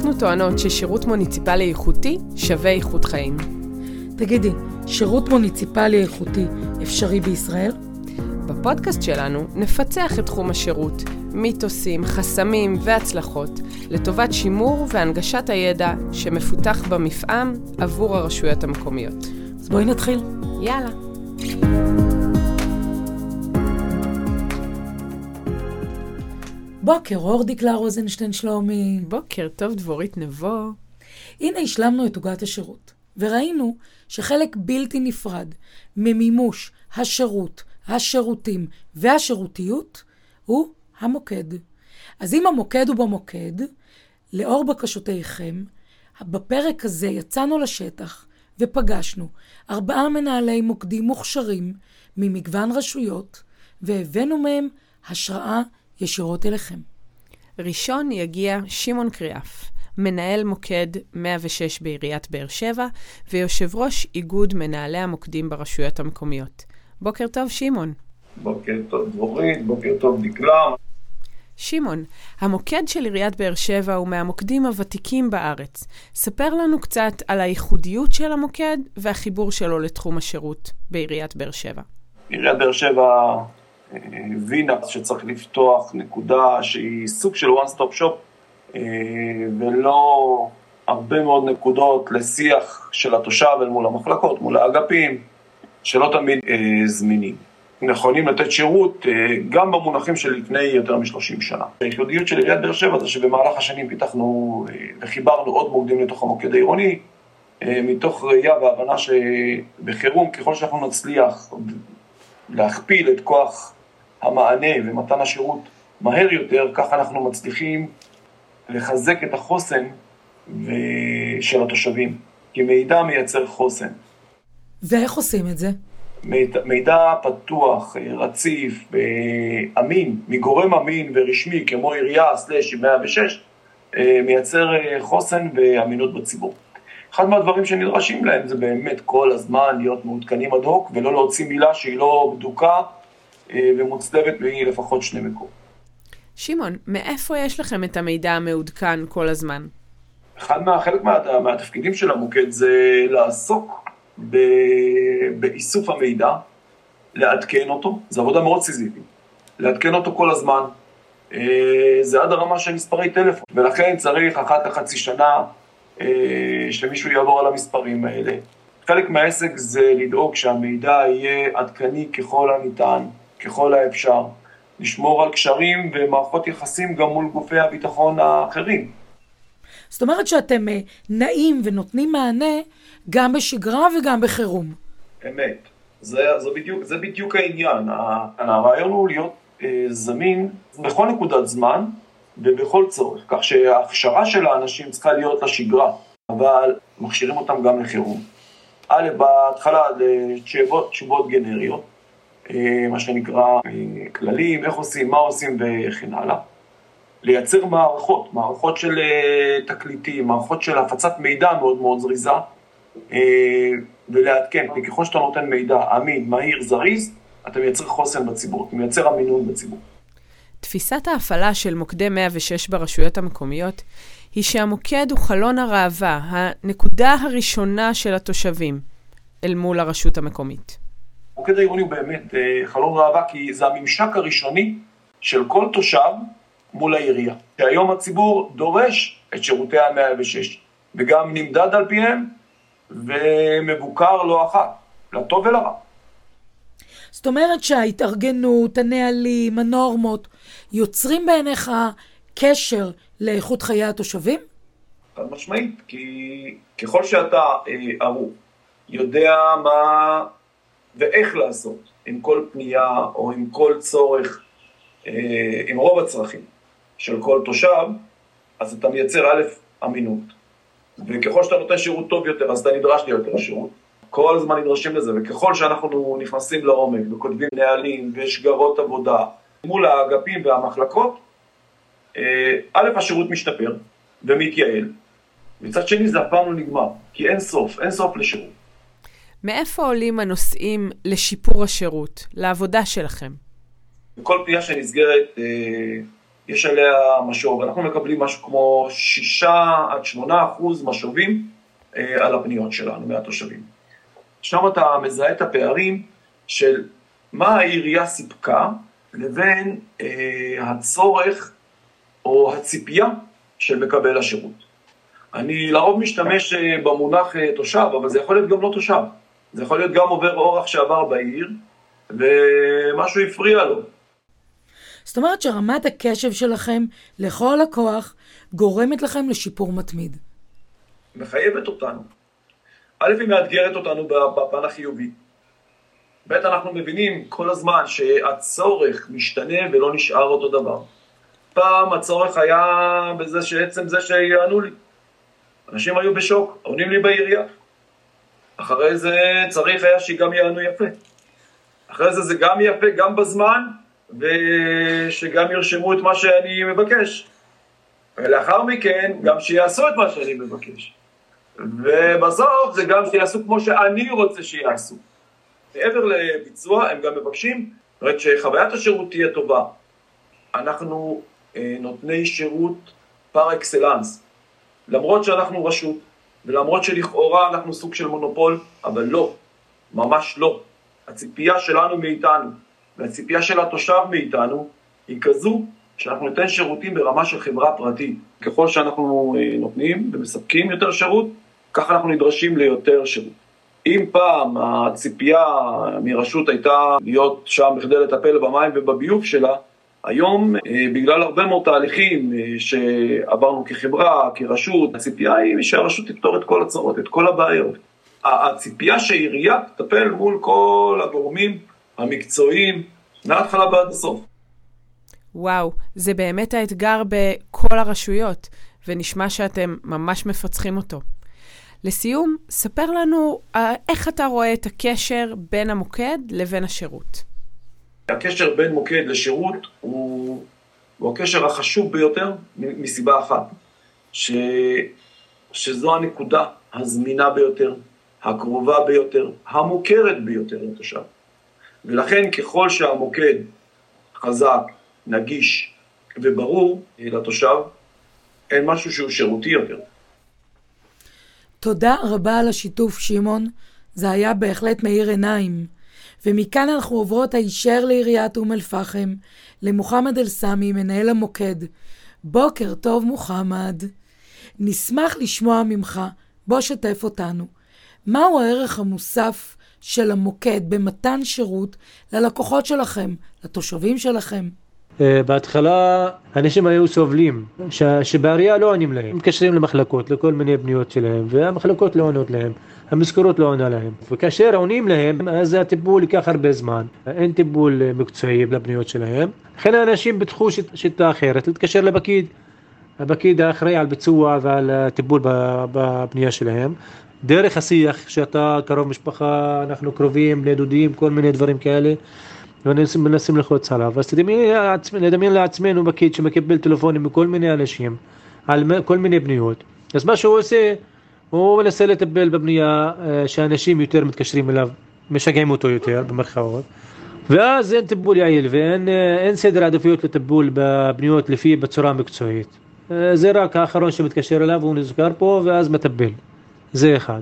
אנחנו טוענות ששירות מוניציפלי איכותי שווה איכות חיים. תגידי, שירות מוניציפלי איכותי אפשרי בישראל? בפודקאסט שלנו נפצח את תחום השירות, מיתוסים, חסמים והצלחות, לטובת שימור והנגשת הידע שמפותח במפעם עבור הרשויות המקומיות. אז בואי נתחיל. יאללה. בוקר אור דקלה רוזנשטיין שלומי. בוקר טוב דבורית נבו. הנה השלמנו את עוגת השירות, וראינו שחלק בלתי נפרד ממימוש השירות, השירותים והשירותיות הוא המוקד. אז אם המוקד הוא במוקד, לאור בקשותיכם, בפרק הזה יצאנו לשטח ופגשנו ארבעה מנהלי מוקדים מוכשרים ממגוון רשויות, והבאנו מהם השראה ישירות אליכם. ראשון יגיע שמעון קריאף, מנהל מוקד 106 בעיריית באר שבע ויושב ראש איגוד מנהלי המוקדים ברשויות המקומיות. בוקר טוב, שמעון. בוקר טוב, דבורית, בוקר טוב, דקלה. שמעון, המוקד של עיריית באר שבע הוא מהמוקדים הוותיקים בארץ. ספר לנו קצת על הייחודיות של המוקד והחיבור שלו לתחום השירות בעיריית באר שבע. עיריית באר שבע הבינה שצריך לפתוח נקודה שהיא סוג של one stop shop אה, ולא הרבה מאוד נקודות לשיח של התושב אל מול המחלקות, מול האגפים, שלא תמיד אה, זמינים. נכונים לתת שירות אה, גם במונחים של לפני יותר מ-30 שנה. הייחודיות של עיריית באר שבע זה שבמהלך השנים פיתחנו וחיברנו עוד מוקדים לתוך המוקד העירוני, מתוך ראייה והבנה שבחירום, ככל שאנחנו נצליח להכפיל את כוח המענה ומתן השירות מהר יותר, ככה אנחנו מצליחים לחזק את החוסן של התושבים, כי מידע מייצר חוסן. ואיך עושים את זה? מידע, מידע פתוח, רציף, אמין, מגורם אמין ורשמי כמו עירייה סלאש 106, מייצר חוסן ואמינות בציבור. אחד מהדברים שנדרשים להם זה באמת כל הזמן להיות מעודכנים אד הוק ולא להוציא מילה שהיא לא בדוקה אה, ומוצלבת לפחות שני מקומות. שמעון, מאיפה יש לכם את המידע המעודכן כל הזמן? אחד מה, חלק מה, מהתפקידים של המוקד זה לעסוק ב, באיסוף המידע, לעדכן אותו, זו עבודה מאוד סיזיפית, לעדכן אותו כל הזמן, אה, זה עד הרמה של מספרי טלפון, ולכן צריך אחת לחצי שנה אה, שמישהו יעבור על המספרים האלה. חלק מהעסק זה לדאוג שהמידע יהיה עדכני ככל הניתן, ככל האפשר, לשמור על קשרים ומערכות יחסים גם מול גופי הביטחון האחרים. זאת אומרת שאתם אה, נעים ונותנים מענה גם בשגרה וגם בחירום. אמת. זה, זה, בדיוק, זה בדיוק העניין. הרעיון הוא להיות אה, זמין בכל נקודת זמן ובכל צורך, כך שההכשרה של האנשים צריכה להיות לשגרה, אבל מכשירים אותם גם לחירום. א', בהתחלה לתשובות גנריות, אה, מה שנקרא אה, כללים, איך עושים, מה עושים וכן הלאה. לייצר מערכות, מערכות של אה, תקליטים, מערכות של הפצת מידע מאוד מאוד זריזה, ולעדכן, כי ככל שאתה נותן מידע אמין, מהיר, זריז, אתה מייצר חוסן בציבור, אתה מייצר אמינות בציבור. תפיסת ההפעלה של מוקדי 106 ברשויות המקומיות היא שהמוקד הוא חלון הראווה, הנקודה הראשונה של התושבים אל מול הרשות המקומית. המוקד העירוני הוא באמת אה, חלון ראווה, כי זה הממשק הראשוני של כל תושב מול העירייה. שהיום הציבור דורש את שירותי ה-106, וגם נמדד על פיהם, ומבוקר לא אחת, לטוב ולרע. זאת אומרת שההתארגנות, הנהלים, הנורמות, יוצרים בעיניך קשר לאיכות חיי התושבים? חד משמעית, כי ככל שאתה אה, ערוך, יודע מה ואיך לעשות עם כל פנייה או עם כל צורך, אה, עם רוב הצרכים של כל תושב, אז אתה מייצר א', אמינות. וככל שאתה נותן שירות טוב יותר, אז אתה נדרש ליותר שירות. כל הזמן נדרשים לזה, וככל שאנחנו נכנסים לעומק וכותבים נהלים ושגרות עבודה מול האגפים והמחלקות, אה, א', השירות משתפר ומתייעל, מצד שני זה אף פעם לא נגמר, כי אין סוף, אין סוף לשירות. מאיפה עולים הנושאים לשיפור השירות, לעבודה שלכם? כל פנייה שנסגרת, אה, יש עליה משוב, אנחנו מקבלים משהו כמו 6 עד 8 אחוז משובים אה, על הפניות שלנו מהתושבים. שם אתה מזהה את הפערים של מה העירייה סיפקה לבין אה, הצורך או הציפייה של מקבל השירות. אני לרוב משתמש במונח תושב, אבל זה יכול להיות גם לא תושב. זה יכול להיות גם עובר אורח שעבר בעיר, ומשהו הפריע לו. זאת אומרת שרמת הקשב שלכם לכל לקוח גורמת לכם לשיפור מתמיד. מחייבת אותנו. א', היא מאתגרת אותנו בפן החיובי. ב', אנחנו מבינים כל הזמן שהצורך משתנה ולא נשאר אותו דבר. פעם הצורך היה בזה שעצם זה שיענו לי. אנשים היו בשוק, עונים לי בעירייה. אחרי זה צריך היה שגם יענו יפה. אחרי זה זה גם יפה, גם בזמן, ושגם ירשמו את מה שאני מבקש. ולאחר מכן, גם שיעשו את מה שאני מבקש. ובסוף זה גם שיעשו כמו שאני רוצה שיעשו. מעבר לביצוע, הם גם מבקשים, זאת אומרת שחוויית השירות תהיה טובה. אנחנו אה, נותני שירות פר אקסלנס. למרות שאנחנו רשות, ולמרות שלכאורה אנחנו סוג של מונופול, אבל לא, ממש לא. הציפייה שלנו מאיתנו, והציפייה של התושב מאיתנו, היא כזו שאנחנו ניתן שירותים ברמה של חברה פרטית. ככל שאנחנו אה, נותנים ומספקים יותר שירות, ככה אנחנו נדרשים ליותר שירות. אם פעם הציפייה מרשות הייתה להיות שם בכדי לטפל במים ובביוב שלה, היום, אה, בגלל הרבה מאוד תהליכים אה, שעברנו כחברה, כרשות, הציפייה היא שהרשות תפתור את כל הצרות, את כל הבעיות. הציפייה שהעירייה תטפל מול כל הגורמים המקצועיים, מההתחלה ועד הסוף. וואו, זה באמת האתגר בכל הרשויות, ונשמע שאתם ממש מפצחים אותו. לסיום, ספר לנו אה, איך אתה רואה את הקשר בין המוקד לבין השירות. הקשר בין מוקד לשירות הוא, הוא הקשר החשוב ביותר מסיבה אחת, ש, שזו הנקודה הזמינה ביותר, הקרובה ביותר, המוכרת ביותר לתושב. ולכן ככל שהמוקד חזק, נגיש וברור לתושב, אין משהו שהוא שירותי יותר. תודה רבה על השיתוף, שמעון. זה היה בהחלט מאיר עיניים. ומכאן אנחנו עוברות הישר לעיריית אום אל-פחם, למוחמד אל-סמי, מנהל המוקד. בוקר טוב, מוחמד. נשמח לשמוע ממך, בוא שתף אותנו. מהו הערך המוסף של המוקד במתן שירות ללקוחות שלכם, לתושבים שלכם? אה, בהתחלה אנשים היו סובלים, ש... שבעירייה לא עונים להם, מתקשרים למחלקות, לכל מיני פניות שלהם, והמחלקות לא עונות להם, המשכורות לא עונה להם, וכאשר עונים להם, אז הטיפול ייקח הרבה זמן, אין טיפול אה, מקצועי לפניות שלהם, לכן האנשים פיתחו שיט... שיטה אחרת, להתקשר לפקיד, הפקיד האחראי על ביצוע ועל הטיפול בפנייה שלהם, דרך השיח שאתה קרוב משפחה, אנחנו קרובים, בני דודים, כל מיני דברים כאלה. ומנסים ללחוץ עליו. אז תדמיין לעצמנו פקיד שמקבל טלפונים מכל מיני אנשים על כל מיני בניות. אז מה שהוא עושה, הוא מנסה לטפל בבנייה אה, שאנשים יותר מתקשרים אליו, משגעים אותו יותר במרכאות. ואז אין טיפול יעיל ואין אה, סדר עדיפויות לטיפול בבניות לפי בצורה מקצועית. אה, זה רק האחרון שמתקשר אליו, הוא נזכר פה ואז מטפל. זה אחד.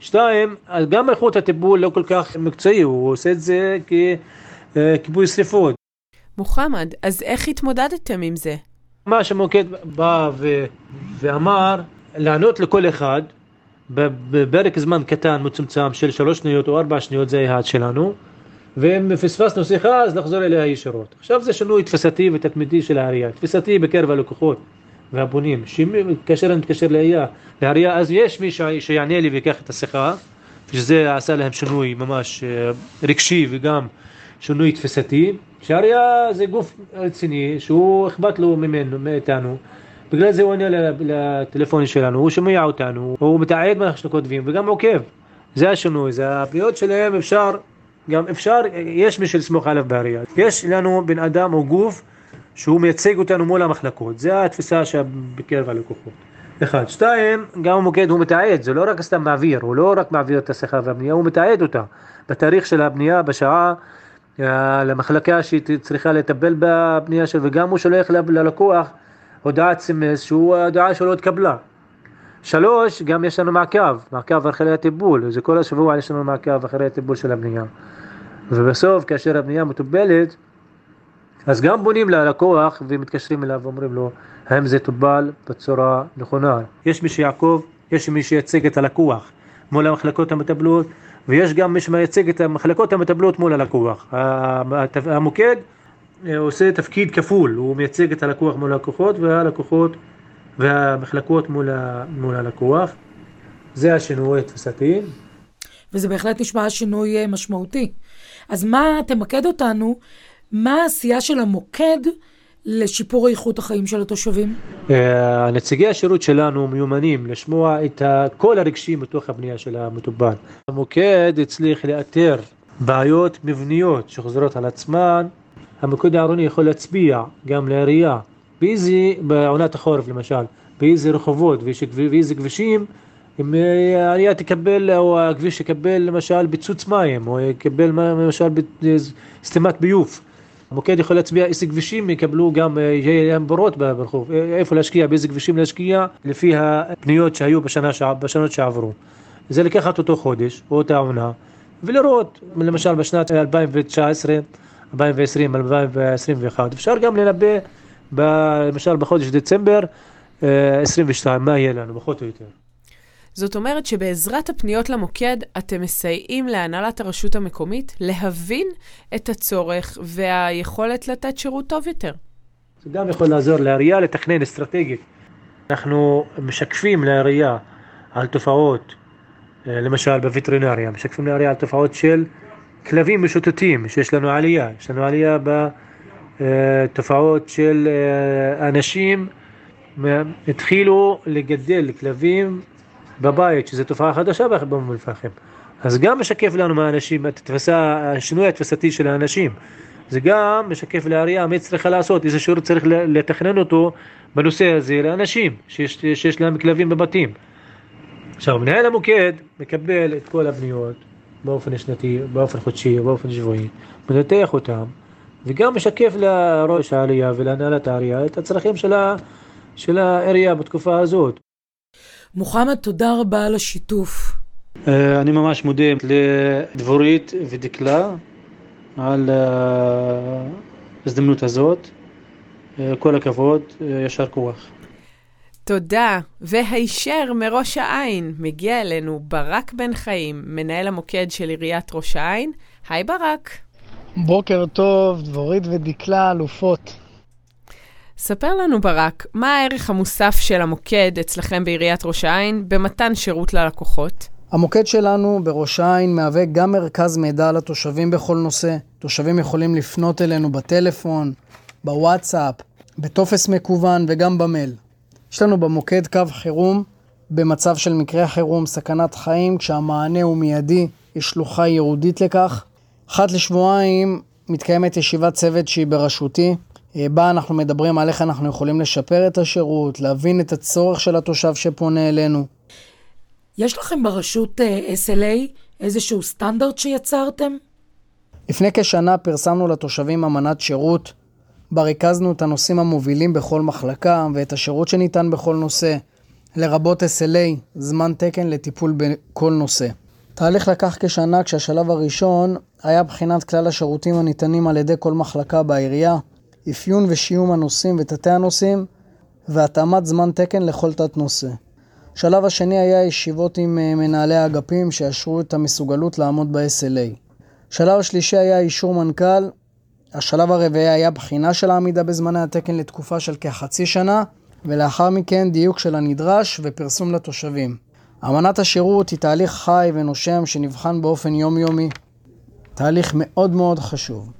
שתיים, גם איכות הטיפול לא כל כך מקצועי, הוא עושה את זה כי... כיבוי שרפות. מוחמד, אז איך התמודדתם עם זה? מה שהמוקד בא ו... ואמר, לענות לכל אחד בפרק זמן קטן מצומצם של שלוש שניות או ארבע שניות זה היעד שלנו ואם פספסנו שיחה אז לחזור אליה ישירות. עכשיו זה שינוי תפיסתי ותתמידי של העירייה, תפיסתי בקרב הלקוחות והפונים, כאשר אני מתקשר לעירייה אז יש מי שיענה לי ויקח את השיחה שזה עשה להם שינוי ממש אה, רגשי וגם שינוי תפיסתי, שהעירייה זה גוף רציני שהוא אכפת לו ממנו, מאיתנו, בגלל זה הוא עונה לטלפונים שלנו, הוא שומע אותנו, הוא מתעד מה שאנחנו כותבים וגם עוקב, זה השינוי, זה הפניות שלהם אפשר, גם אפשר, יש מי שלסמוך עליו בעירייה, יש לנו בן אדם או גוף שהוא מייצג אותנו מול המחלקות, זה התפיסה שבקרב הלקוחות. אחד. שתיים, גם המוקד הוא מתעד, זה לא רק סתם מעביר, הוא לא רק מעביר את השיחה והבנייה, הוא מתעד אותה. בתאריך של הבנייה, בשעה למחלקה שהיא צריכה לטפל בפנייה שלו, וגם הוא שולח ללקוח הודעת סמס שהוא ההודעה שלו התקבלה. שלוש, גם יש לנו מעקב, מעקב אחרי הטיפול, זה כל השבוע יש לנו מעקב אחרי הטיפול של הבנייה. ובסוף, כאשר הבנייה מטופלת, אז גם בונים ללקוח ומתקשרים אליו ואומרים לו, האם זה טופל בצורה נכונה. יש מי שיעקוב, יש מי שייצג את הלקוח מול המחלקות המטפלות, ויש גם מי שמייצג את המחלקות המטפלות מול הלקוח. המוקד אה, עושה תפקיד כפול, הוא מייצג את הלקוח מול הלקוחות והלקוחות והמחלקות מול, ה, מול הלקוח. זה השינוי התפיסתי. וזה בהחלט נשמע שינוי אה, משמעותי. אז מה, תמקד אותנו, מה העשייה של המוקד לשיפור איכות החיים של התושבים? אה, נציגי השירות שלנו מיומנים לשמוע את כל הרגשים בתוך הבנייה של המטופל. המוקד הצליח לאתר בעיות מבניות שחוזרות על עצמן. המוקד העירוני יכול להצביע גם לעירייה באיזה, בעונת החורף למשל, באיזה רחובות ואיזה כבישים אם אה, העירייה תקבל, או הכביש יקבל למשל ביצוץ מים, או יקבל למשל סתימת ביוב. המוקד יכול להצביע איזה כבישים יקבלו גם, אה, יהיה להם בורות ברחוב, אה, איפה להשקיע, באיזה כבישים להשקיע, לפי הפניות שהיו בשנה, בשנות שעברו. זה לקחת אותו חודש, או אותה עונה, ולראות, למשל בשנת 2019, 2020, 2021, אפשר גם לנבא, למשל בחודש דצמבר 22, מה יהיה לנו, פחות או יותר. זאת אומרת שבעזרת הפניות למוקד, אתם מסייעים להנהלת הרשות המקומית להבין את הצורך והיכולת לתת שירות טוב יותר. זה גם יכול לעזור לעירייה לתכנן אסטרטגית. אנחנו משקפים לעירייה על תופעות, אה, למשל בווטרינריה, משקפים לעירייה על תופעות של כלבים משוטטים, שיש לנו עלייה, יש לנו עלייה בתופעות של אה, אנשים התחילו לגדל כלבים בבית, שזו תופעה חדשה באום אל-פחם. אז גם משקף לנו מהאנשים את התפסה, השינוי התפסתי של האנשים. זה גם משקף לעירייה מה צריכה לעשות, איזה שירות צריך לתכנן אותו בנושא הזה לאנשים שיש, שיש להם כלבים בבתים. עכשיו, מנהל המוקד מקבל את כל הבניות באופן שנתי, באופן חודשי, באופן שבועי, מנתח אותם, וגם משקף לראש העלייה ולהנהלת העירייה את הצרכים של העירייה בתקופה הזאת. מוחמד, תודה רבה על השיתוף. אה, אני ממש מודה לדבורית ודקלה על ההזדמנות הזאת. אה, כל הכבוד, אה, ישר כוח. תודה. והישר מראש העין מגיע אלינו ברק בן חיים, מנהל המוקד של עיריית ראש העין. היי ברק. בוקר טוב, דבורית ודקלה אלופות. ספר לנו ברק, מה הערך המוסף של המוקד אצלכם בעיריית ראש העין במתן שירות ללקוחות? המוקד שלנו בראש העין מהווה גם מרכז מידע לתושבים בכל נושא. תושבים יכולים לפנות אלינו בטלפון, בוואטסאפ, בטופס מקוון וגם במייל. יש לנו במוקד קו חירום במצב של מקרה חירום, סכנת חיים, כשהמענה הוא מיידי, יש שלוחה ייעודית לכך. אחת לשבועיים מתקיימת ישיבת צוות שהיא בראשותי, בה אנחנו מדברים על איך אנחנו יכולים לשפר את השירות, להבין את הצורך של התושב שפונה אלינו. יש לכם ברשות אה, SLA איזשהו סטנדרט שיצרתם? לפני כשנה פרסמנו לתושבים אמנת שירות, בה ריכזנו את הנושאים המובילים בכל מחלקה ואת השירות שניתן בכל נושא, לרבות SLA, זמן תקן לטיפול בכל נושא. תהליך לקח כשנה כשהשלב הראשון היה בחינת כלל השירותים הניתנים על ידי כל מחלקה בעירייה, אפיון ושיום הנושאים ותתי הנושאים, והתאמת זמן תקן לכל תת נושא. השלב השני היה ישיבות עם אה, מנהלי האגפים שיאשרו את המסוגלות לעמוד ב-SLA. השלב השלישי היה אישור מנכ"ל. השלב הרביעי היה בחינה של העמידה בזמני התקן לתקופה של כחצי שנה, ולאחר מכן דיוק של הנדרש ופרסום לתושבים. אמנת השירות היא תהליך חי ונושם שנבחן באופן יומיומי. תהליך מאוד מאוד חשוב.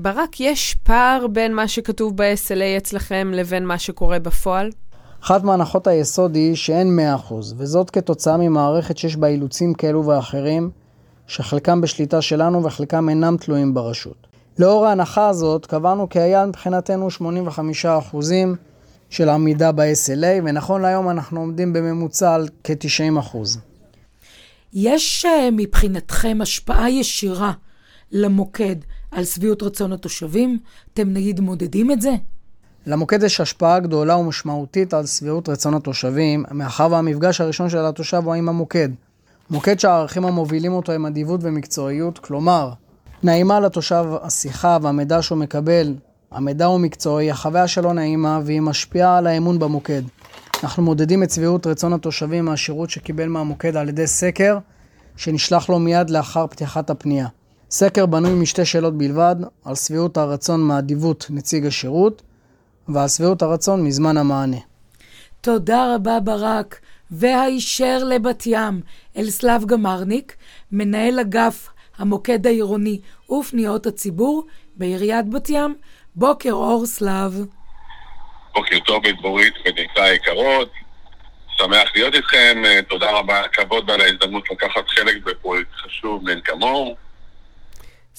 ברק, יש פער בין מה שכתוב ב-SLA אצלכם לבין מה שקורה בפועל? אחת מהנחות היסוד היא שאין 100%, וזאת כתוצאה ממערכת שיש בה אילוצים כאלו ואחרים, שחלקם בשליטה שלנו וחלקם אינם תלויים ברשות. לאור ההנחה הזאת, קבענו כי היה מבחינתנו 85% של עמידה ב-SLA, ונכון להיום אנחנו עומדים בממוצע על כ-90%. יש אה, מבחינתכם השפעה ישירה למוקד על שביעות רצון התושבים? אתם נגיד מודדים את זה? למוקד יש השפעה גדולה ומשמעותית על שביעות רצון התושבים, מאחר והמפגש הראשון של התושב הוא עם המוקד. מוקד שהערכים המובילים אותו הם אדיבות ומקצועיות, כלומר, נעימה לתושב השיחה והמידע שהוא מקבל, המידע הוא מקצועי, החוויה שלו נעימה והיא משפיעה על האמון במוקד. אנחנו מודדים את שביעות רצון התושבים מהשירות שקיבל מהמוקד על ידי סקר שנשלח לו מיד לאחר פתיחת הפנייה. סקר בנוי משתי שאלות בלבד, על שביעות הרצון מאדיבות נציג השירות ועל שביעות הרצון מזמן המענה. תודה רבה ברק. והישר לבת ים, אלסלב גמרניק, מנהל אגף המוקד העירוני ופניות הציבור בעיריית בת ים. בוקר אור סלב. בוקר טוב בדבורית ונקרא היקרות. שמח להיות איתכם, תודה רבה על הכבוד ועל ההזדמנות לקחת חלק בפרויקט חשוב מאין כמוהו.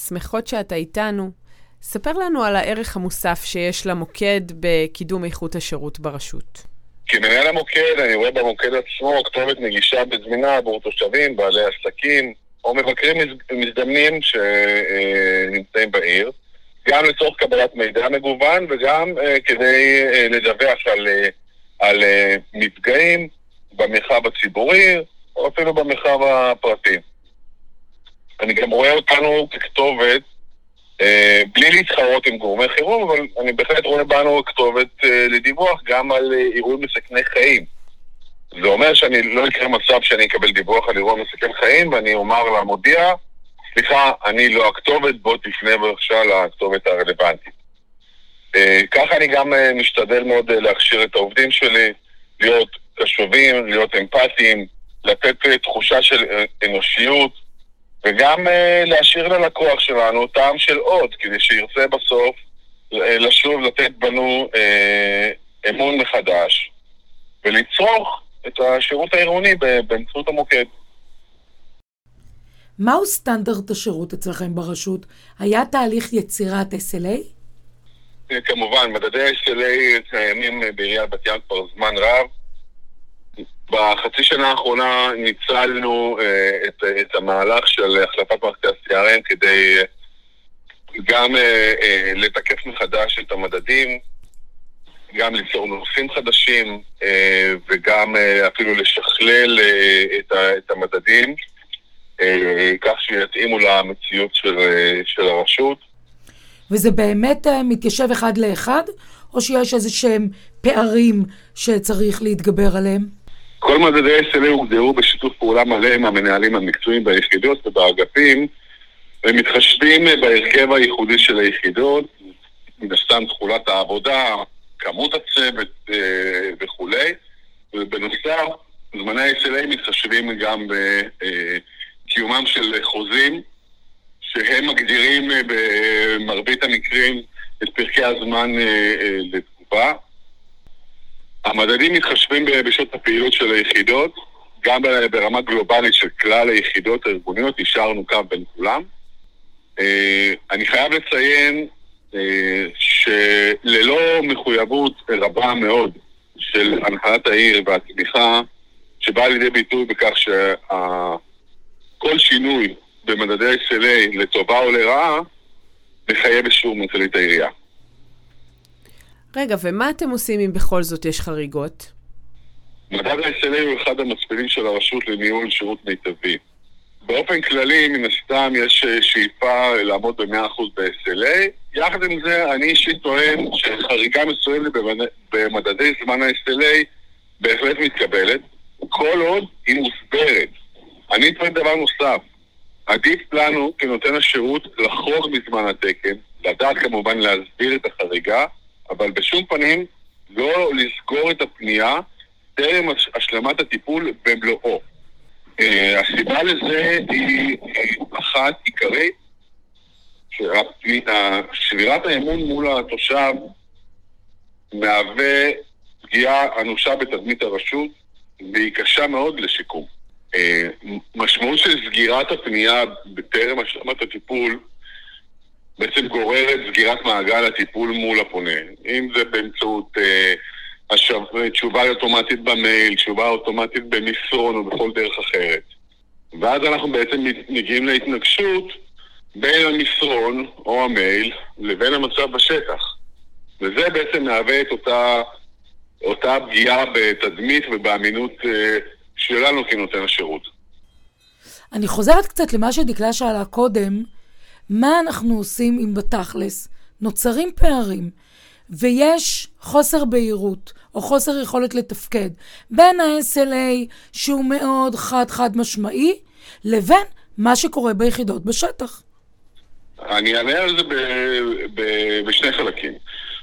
שמחות שאתה איתנו. ספר לנו על הערך המוסף שיש למוקד בקידום איכות השירות ברשות. כמנהל המוקד, אני רואה במוקד עצמו כתובת נגישה וזמינה עבור תושבים, בעלי עסקים או מבקרים מזדמנים שנמצאים בעיר, גם לצורך קבלת מידע מגוון וגם uh, כדי uh, לדווח על, על מפגעים במרחב הציבורי או אפילו במרחב הפרטי. אני גם רואה אותנו ככתובת אה, בלי להתחרות עם גורמי חירום, אבל אני בהחלט רואה בנו כתובת אה, לדיווח גם על אה, אירועים מסכני חיים. זה אומר שאני לא יקרה מצב שאני אקבל דיווח על אירוע מסכן חיים ואני אומר למודיע, סליחה, אני לא הכתובת, בוא תפנה בבקשה לכתובת הרלוונטית. ככה אני גם משתדל מאוד להכשיר את העובדים שלי, להיות קשובים, להיות אמפתיים, לתת תחושה של אנושיות, וגם uh, להשאיר ללקוח שלנו טעם של עוד, כדי שירצה בסוף uh, לשוב לתת בנו uh, אמון מחדש ולצרוך את השירות העירוני באמצעות המוקד. מהו סטנדרט השירות אצלכם ברשות? היה תהליך יצירת SLA? כמובן, מדדי SLA קיימים בעיריית בת ים כבר זמן רב. בחצי שנה האחרונה ניצלנו uh, את, את המהלך של החלפת מערכת ה-CRM כדי uh, גם uh, uh, לתקף מחדש את המדדים, גם ליצור נושאים חדשים uh, וגם uh, אפילו לשכלל uh, את, ה, את המדדים uh, כך שיתאימו למציאות של, uh, של הרשות. וזה באמת uh, מתיישב אחד לאחד, או שיש איזה שהם פערים שצריך להתגבר עליהם? כל מדדי SLA הוגדרו בשיתוף פעולה מלא עם המנהלים המקצועיים ביחידות ובאגפים ומתחשבים בהרכב הייחודי של היחידות, מן הסתם תכולת העבודה, כמות הצוות אה, וכולי, ובנוסף, זמני ה-SLA מתחשבים גם בקיומם של חוזים שהם מגדירים אה, במרבית המקרים את פרקי הזמן אה, לתגובה. המדדים מתחשבים בשעות הפעילות של היחידות, גם ברמה גלובלית של כלל היחידות הארגוניות, השארנו קו בין כולם. אה, אני חייב לציין אה, שללא מחויבות רבה מאוד של הנחלת העיר והתמיכה, שבאה לידי ביטוי בכך שכל שינוי במדדי SLA לטובה או לרעה, מחייב אישור מנכ"לית העירייה. רגע, ומה אתם עושים אם בכל זאת יש חריגות? מדד ה-SLA הוא אחד המצביעים של הרשות לניהול שירות מיטבי. באופן כללי, מן הסתם, יש אה, שאיפה לעמוד ב-100% ב-SLA. יחד עם זה, אני אישית טוען שחריגה מסוימת במדדי זמן ה-SLA בהחלט מתקבלת, כל עוד היא מוסברת. אני טוען דבר נוסף, עדיף לנו כנותן השירות לחרוג מזמן התקן, לדעת כמובן להסביר את החריגה, אבל בשום פנים לא לסגור את הפנייה טרם השלמת הטיפול במלואו. אה, הסיבה לזה היא אחת עיקרית, שבירת האמון מול התושב מהווה פגיעה אנושה בתדמית הרשות והיא קשה מאוד לשיקום. אה, משמעות של סגירת הפנייה בטרם השלמת הטיפול בעצם גוררת סגירת מעגל הטיפול מול הפונה. אם זה באמצעות אה, השב... תשובה אוטומטית במייל, תשובה אוטומטית במסרון או בכל דרך אחרת. ואז אנחנו בעצם מגיעים להתנגשות בין המסרון או המייל לבין המצב בשטח. וזה בעצם מהווה את אותה, אותה פגיעה בתדמית ובאמינות אה, שלנו כנותן השירות. אני חוזרת קצת למה שדקלה שאלה קודם, מה אנחנו עושים אם בתכלס נוצרים פערים ויש חוסר בהירות או חוסר יכולת לתפקד בין ה-SLA שהוא מאוד חד-חד משמעי לבין מה שקורה ביחידות בשטח. אני אענה על זה ב- ב- בשני חלקים.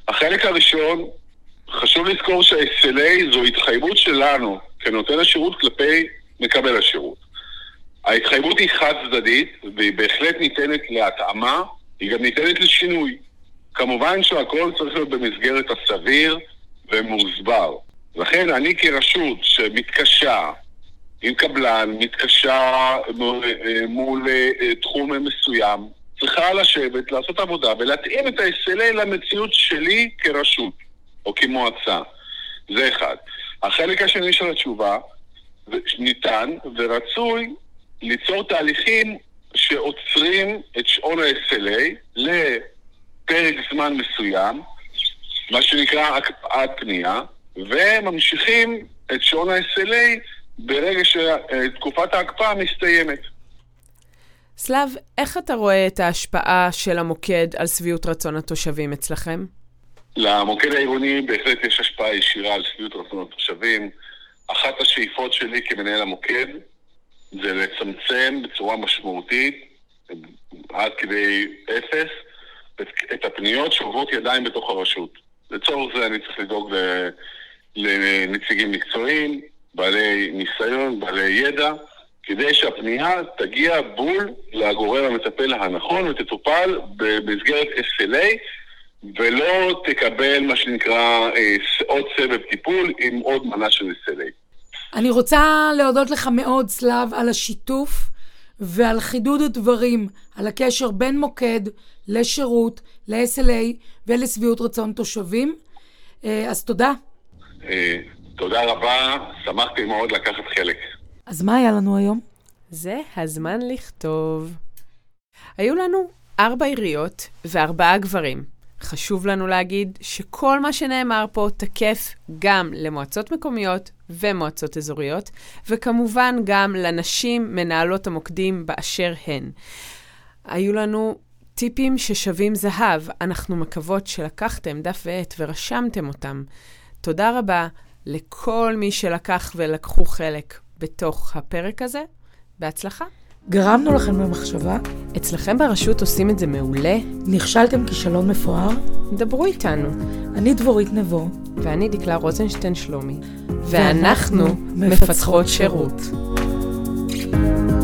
החלק הראשון, חשוב לזכור שה-SLA זו התחייבות שלנו כנותן השירות כלפי מקבל השירות. ההתחייבות היא חד צדדית, והיא בהחלט ניתנת להתאמה, היא גם ניתנת לשינוי. כמובן שהכל צריך להיות במסגרת הסביר ומוסבר. לכן אני כרשות שמתקשה עם קבלן, מתקשה מול, מול אה, תחום מסוים, צריכה לשבת, לעשות עבודה ולהתאים את ה-SLA למציאות שלי כרשות או כמועצה. זה אחד. החלק השני של התשובה, ניתן ורצוי ליצור תהליכים שעוצרים את שעון ה-SLA לפרק זמן מסוים, מה שנקרא הקפאת פנייה, וממשיכים את שעון ה-SLA ברגע שתקופת ההקפאה מסתיימת. סלאב, איך אתה רואה את ההשפעה של המוקד על שביעות רצון התושבים אצלכם? למוקד העירוני בהחלט יש השפעה ישירה על שביעות רצון התושבים. אחת השאיפות שלי כמנהל המוקד זה לצמצם בצורה משמעותית, עד כדי אפס, את הפניות שעוברות ידיים בתוך הרשות. לצורך זה אני צריך לדאוג לנציגים מקצועיים, בעלי ניסיון, בעלי ידע, כדי שהפנייה תגיע בול לגורם המטפל הנכון ותטופל במסגרת SLA ולא תקבל מה שנקרא אה, עוד סבב טיפול עם עוד מנה של SLA. אני רוצה להודות לך מאוד, סלאב, על השיתוף ועל חידוד הדברים, על הקשר בין מוקד לשירות, ל-SLA ולשביעות רצון תושבים. אה, אז תודה. אה, תודה רבה, שמחתי מאוד לקחת חלק. אז מה היה לנו היום? זה הזמן לכתוב. היו לנו ארבע עיריות וארבעה גברים. חשוב לנו להגיד שכל מה שנאמר פה תקף גם למועצות מקומיות ומועצות אזוריות, וכמובן גם לנשים מנהלות המוקדים באשר הן. היו לנו טיפים ששווים זהב, אנחנו מקוות שלקחתם דף ועט ורשמתם אותם. תודה רבה לכל מי שלקח ולקחו חלק בתוך הפרק הזה. בהצלחה. גרמנו לכם במחשבה? אצלכם ברשות עושים את זה מעולה? נכשלתם כישלון מפואר? דברו איתנו. אני דבורית נבו. ואני דקלה רוזנשטיין שלומי. ואנחנו מפצחות שירות. שירות.